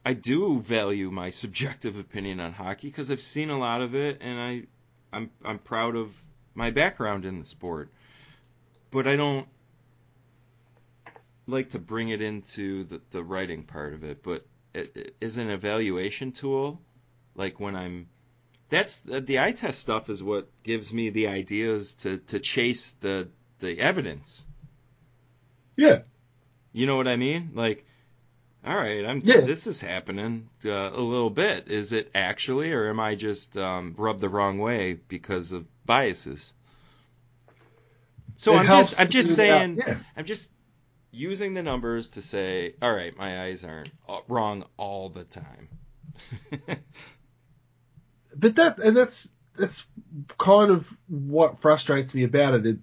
I do value my subjective opinion on hockey because I've seen a lot of it and I I'm I'm proud of my background in the sport. But I don't like to bring it into the, the writing part of it, but it, it is an evaluation tool. Like when I'm, that's uh, the eye test stuff is what gives me the ideas to, to chase the the evidence. Yeah. You know what I mean? Like, all right, I'm yeah. this is happening uh, a little bit. Is it actually, or am I just um, rubbed the wrong way because of biases? So it I'm just I'm just saying yeah. I'm just using the numbers to say, all right, my eyes aren't wrong all the time. but that and that's that's kind of what frustrates me about it. It,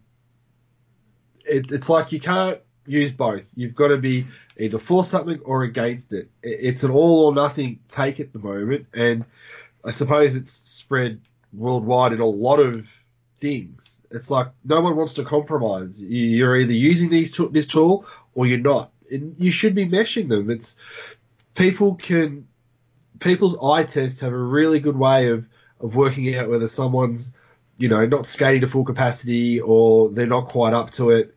it. It's like you can't use both. You've got to be either for something or against it. It's an all or nothing take at the moment, and I suppose it's spread worldwide in a lot of things. It's like no one wants to compromise. You're either using these this tool or you're not. And you should be meshing them. It's people can people's eye tests have a really good way of of working out whether someone's you know not skating to full capacity or they're not quite up to it.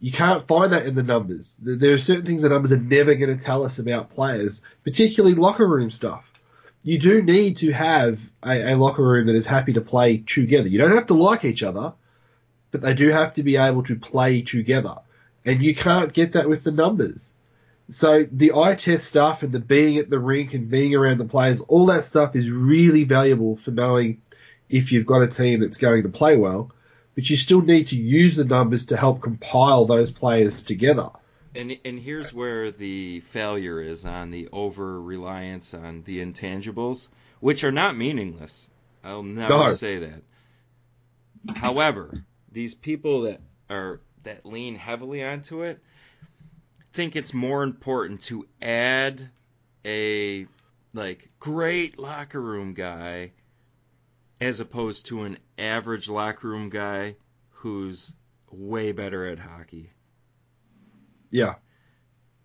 You can't find that in the numbers. There are certain things the numbers are never going to tell us about players, particularly locker room stuff. You do need to have a, a locker room that is happy to play together. You don't have to like each other, but they do have to be able to play together. And you can't get that with the numbers. So the eye test stuff and the being at the rink and being around the players, all that stuff is really valuable for knowing if you've got a team that's going to play well but you still need to use the numbers to help compile those players together. And and here's where the failure is on the over reliance on the intangibles, which are not meaningless. I'll never no. say that. However, these people that are that lean heavily onto it think it's more important to add a like great locker room guy as opposed to an average locker room guy who's way better at hockey. Yeah.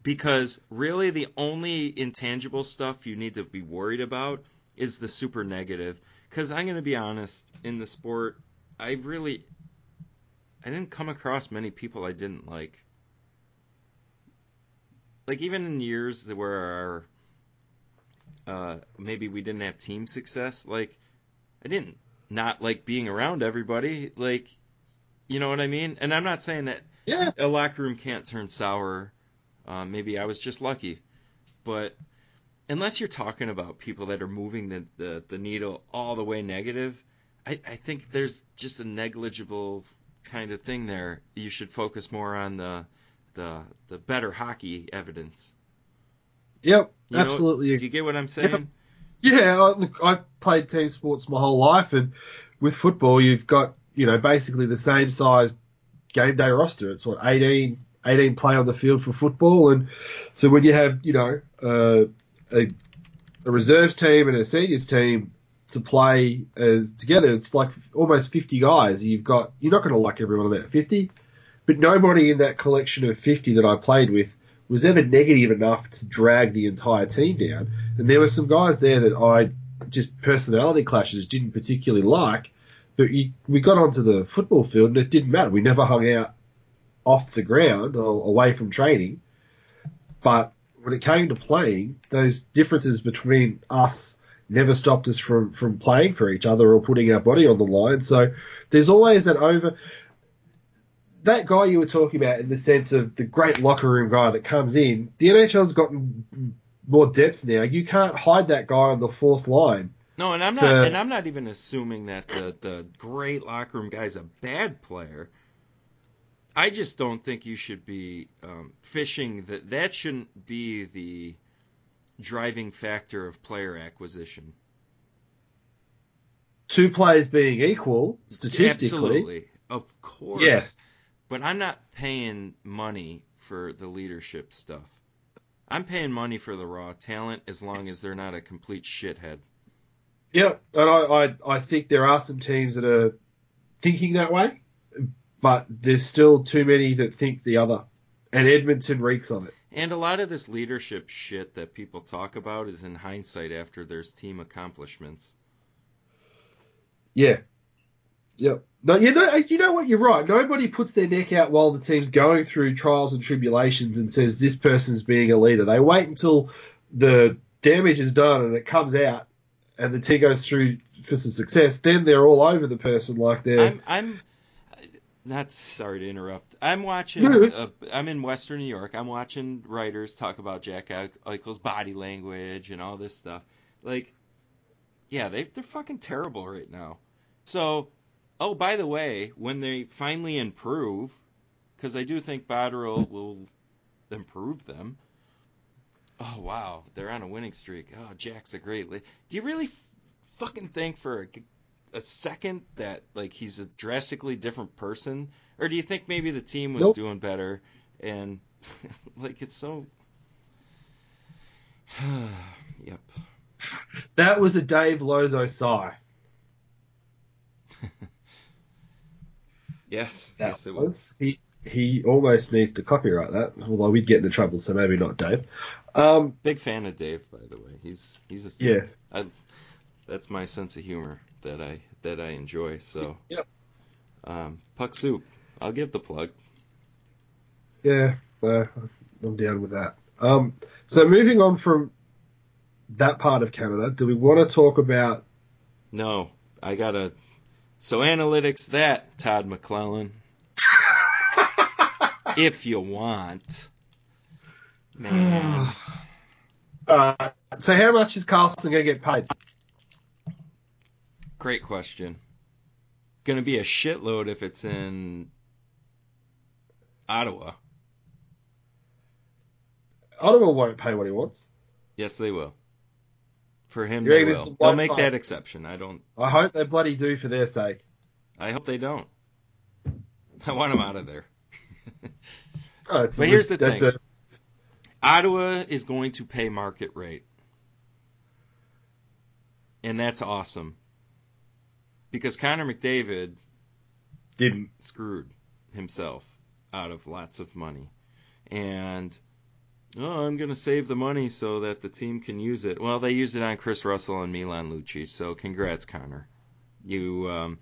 Because really, the only intangible stuff you need to be worried about is the super negative. Because I'm going to be honest, in the sport, I really. I didn't come across many people I didn't like. Like, even in years where our, uh, maybe we didn't have team success, like, I didn't not like being around everybody. Like, you know what I mean? And I'm not saying that yeah. a locker room can't turn sour. Uh, maybe I was just lucky, but unless you're talking about people that are moving the, the, the needle all the way negative, I, I think there's just a negligible kind of thing there. You should focus more on the the the better hockey evidence. Yep, you absolutely. Know, do you get what I'm saying? Yep. Yeah, look, I've played team sports my whole life, and with football, you've got you know basically the same size game day roster. It's what 18, 18 play on the field for football, and so when you have you know uh, a, a reserves team and a seniors team to play as together, it's like almost fifty guys. You've got you're not going to like everyone on that fifty, but nobody in that collection of fifty that I played with was ever negative enough to drag the entire team down. And there were some guys there that I just personality clashes didn't particularly like, but you, we got onto the football field and it didn't matter. We never hung out off the ground or away from training. But when it came to playing, those differences between us never stopped us from, from playing for each other or putting our body on the line. So there's always that over that guy you were talking about in the sense of the great locker room guy that comes in, the NHL's gotten more depth now. You can't hide that guy on the fourth line. No, and I'm so, not, and I'm not even assuming that the the great locker room guy's a bad player. I just don't think you should be um, fishing that. That shouldn't be the driving factor of player acquisition. Two players being equal, statistically, absolutely, of course. Yes but I'm not paying money for the leadership stuff. I'm paying money for the raw talent as long as they're not a complete shithead. Yeah, and I, I, I think there are some teams that are thinking that way, but there's still too many that think the other. And Edmonton reeks of it. And a lot of this leadership shit that people talk about is in hindsight after there's team accomplishments. Yeah, Yep. No, you know, you know what? You're right. Nobody puts their neck out while the team's going through trials and tribulations and says this person's being a leader. They wait until the damage is done and it comes out, and the team goes through for some success. Then they're all over the person like they're. I'm, I'm not sorry to interrupt. I'm watching. Uh, I'm in Western New York. I'm watching writers talk about Jack Eichel's body language and all this stuff. Like, yeah, they they're fucking terrible right now. So Oh, by the way, when they finally improve, because I do think Botterill will improve them. Oh wow, they're on a winning streak. Oh, Jack's a great. Li- do you really f- fucking think for a, a, second that like he's a drastically different person, or do you think maybe the team was nope. doing better and like it's so? yep. That was a Dave Lozo sigh. Yes, that yes, it was. was. He he almost needs to copyright that, although we'd get into trouble, so maybe not Dave. Um, Big fan of Dave, by the way. He's he's a yeah. I, that's my sense of humor that I that I enjoy. So yep. Um, Puck Soup. I'll give the plug. Yeah, uh, I'm down with that. Um, so moving on from that part of Canada, do we want to talk about? No, I gotta. So analytics that Todd McLellan, if you want, man. Uh, so how much is Karlsson going to get paid? Great question. Going to be a shitload if it's in Ottawa. Ottawa won't pay what he wants. Yes, they will. For him, they will. the They'll make that exception. I don't. I hope they bloody do for their sake. I hope they don't. I want him out of there. Oh, But here's the thing. A, Ottawa is going to pay market rate. And that's awesome. Because Connor McDavid didn't. screwed himself out of lots of money. And oh, I'm going to save the money so that the team can use it. Well, they used it on Kris Russell and Milan Lucic, so congrats, Connor. You um,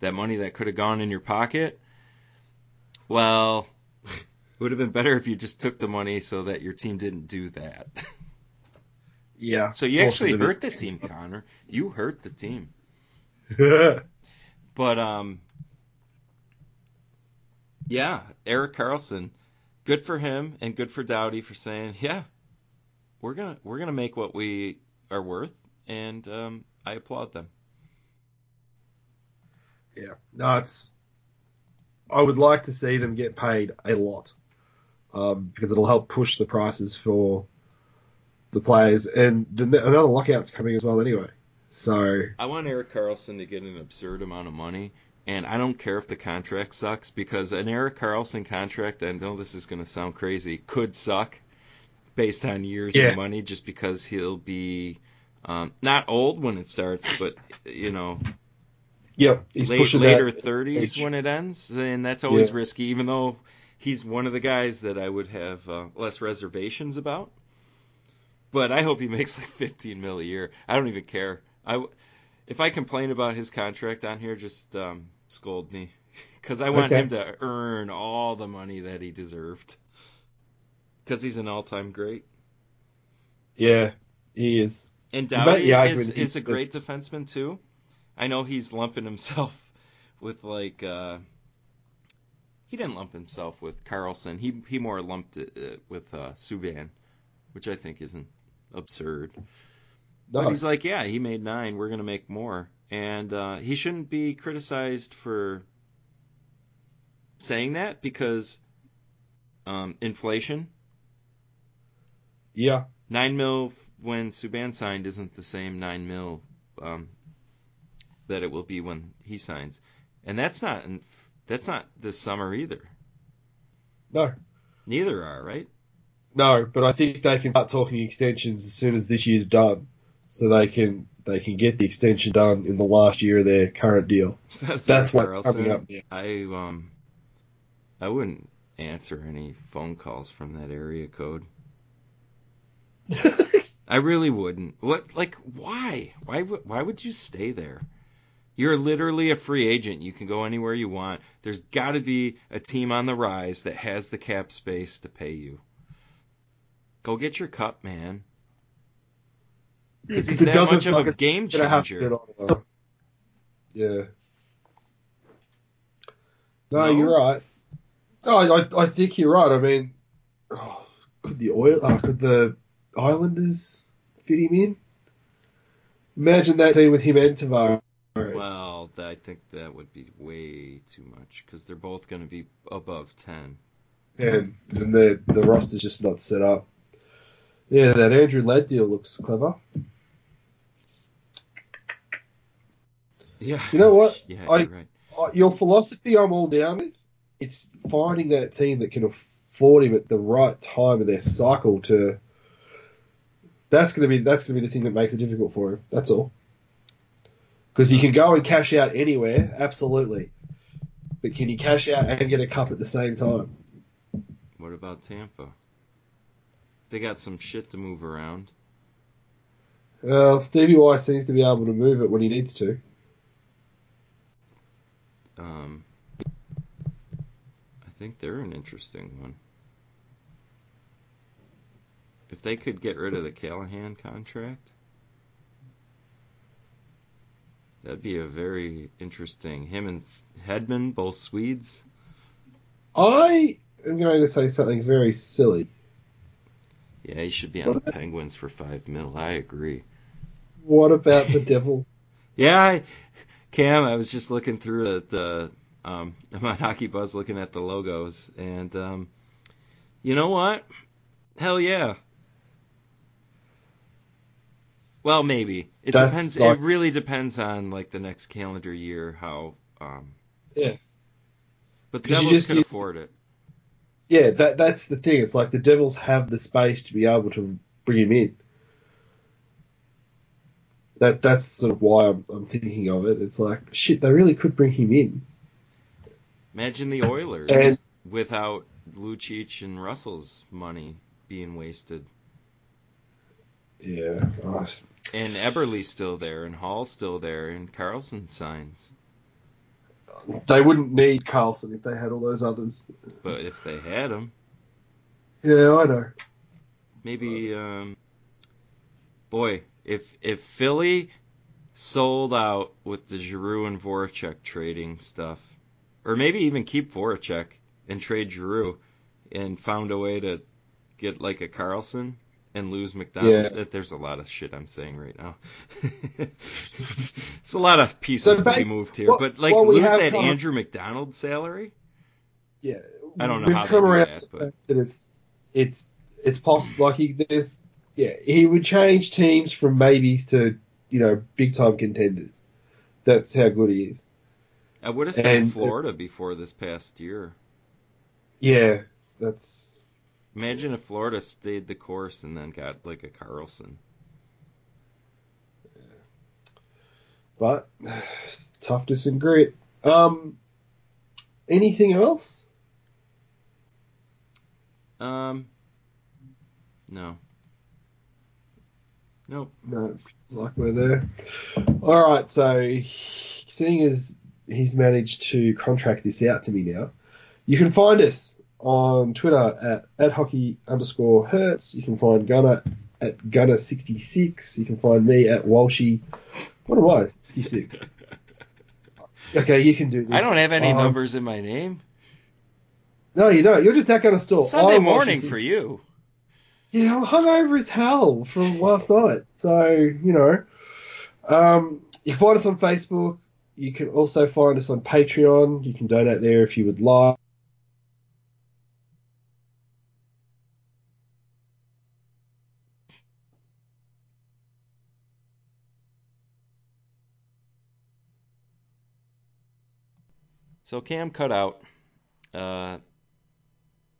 that money that could have gone in your pocket. Well, it would have been better if you just took the money so that your team didn't do that. Yeah. So you actually hurt the team, Connor. You hurt the team. But um, yeah, Erik Karlsson, good for him and good for Doughty for saying, yeah, we're gonna we're gonna make what we are worth, and um, I applaud them. yeah. No, it's. I would like to see them get paid a lot, um, because it'll help push the prices for the players, and the, another lockout's coming as well anyway. So I want Erik Karlsson to get an absurd amount of money, and I don't care if the contract sucks because an Erik Karlsson contract, I know this is going to sound crazy, could suck based on years Yeah. of money just because he'll be um, not old when it starts, but you know yep, he's late, later 30s age. when it ends, and that's always Yeah. risky. Even though he's one of the guys that I would have uh, less reservations about. But I hope he makes like 15 mil a year. I don't even care. I if I complain about his contract on here, just um, scold me because I want Okay. him to earn all the money that he deserved. Because he's an all-time great. Yeah, he is. And Doughty yeah, is, is a great defenseman too. I know he's lumping himself with like uh, he didn't lump himself with Karlsson. He he more lumped it uh, with uh, Subban, which I think isn't absurd. But he's like, yeah, he made nine. We're gonna make more, and uh, he shouldn't be criticized for saying that because um, inflation. yeah, Nine mil when Subban signed isn't the same nine mil um, that it will be when he signs, and that's not that's not this summer either. no, Neither are right. no. But I think they can start talking extensions as soon as this year's done, so they can they can get the extension done in the last year of their current deal. That's, That's what's coming up now. I um I wouldn't answer any phone calls from that area code. I really wouldn't. What like why? Why would why would you stay there? You're literally a free agent. You can go anywhere you want. There's got to be a team on the rise that has the cap space to pay you. Go get your cup, man. Because he's doesn't much of a game gonna have to changer. Yeah. No, No? you're right. No, I, I think you're right. I mean, oh, could the oil, uh, could the Islanders fit him in? Imagine that team with him and Tavares. Well, I think that would be way too much because they're both going to be above ten. and then the the roster's just not set up. Yeah, that Andrew Ladd deal looks clever. Yeah. You know what? Yeah, I- right. Uh, Your philosophy, I'm all down with. It's finding that team that can afford him at the right time of their cycle to. That's gonna be that's gonna be the thing that makes it difficult for him. That's all. Because he can go and cash out anywhere, absolutely. But can he cash out and get a cup at the same time? What about Tampa? They got some shit to move around. Well, Stevie Y seems to be able to move it when he needs to. Um, I think they're an interesting one. If they could get rid of the Callahan contract, that'd be a very interesting. Him and Hedman, both Swedes. I am going to say something very silly. Yeah, he should be on the Penguins for five mil. I agree. What about the Devils? yeah, I, Cam, I was just looking through the, uh, the um, I'm on Hockey Buzz looking at the logos, and um, you know what? Hell yeah. Well, maybe it That's depends. like- It really depends on like the next calendar year how. Um, Yeah. But the Devils just can afford it. Yeah, that that's the thing. It's like the Devils have the space to be able to bring him in. That that's sort of why I'm, I'm thinking of it. It's like shit, they really could bring him in. Imagine the Oilers And- without Lucic and Russell's money being wasted. Yeah, oh, And Eberle's still there, and Hall's still there, and Karlsson signs. they wouldn't need Karlsson if they had all those others. But if they had him, Yeah, I know. maybe, um, boy, if if Philly sold out with the Giroux and Voracek trading stuff, or maybe even keep Voracek and trade Giroux, and found a way to get like a Karlsson and lose MacDonald. Yeah. That There's a lot of shit I'm saying right now. it's a lot of pieces So to be moved here, what- but like what we lose that come- Andrew MacDonald salary. Yeah, I don't know We've how they come do around that, but- fact that it's it's it's possible. Like he, there's yeah, he would change teams from maybes to you know big time contenders. That's how good he is. I would have said And- Florida before this past year. Yeah, that's Imagine if Florida stayed the course and then got like a Karlsson. but toughness and grit. Um, anything else? Um, no. Nope. No, it's like we're there. All right, so seeing as he's managed to contract this out to me now, you can find us on Twitter at, at hockey underscore hertz. You can find Gunner at Gunner66. You can find me at Walshy. What am I? 66. Okay, you can do this. I don't have any Um, numbers in my name. No, you don't. You're just that kind of store. Sunday I'm morning for you. Yeah, I'm hungover as hell from last night. So, you know. Um, you can find us on Facebook. You can also find us on Patreon. You can donate there if you would like. So Cam cut out. Uh,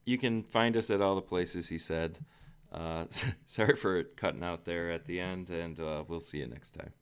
you can find us at all the places he said. Uh, sorry for cutting out there at the end, and uh, we'll see you next time.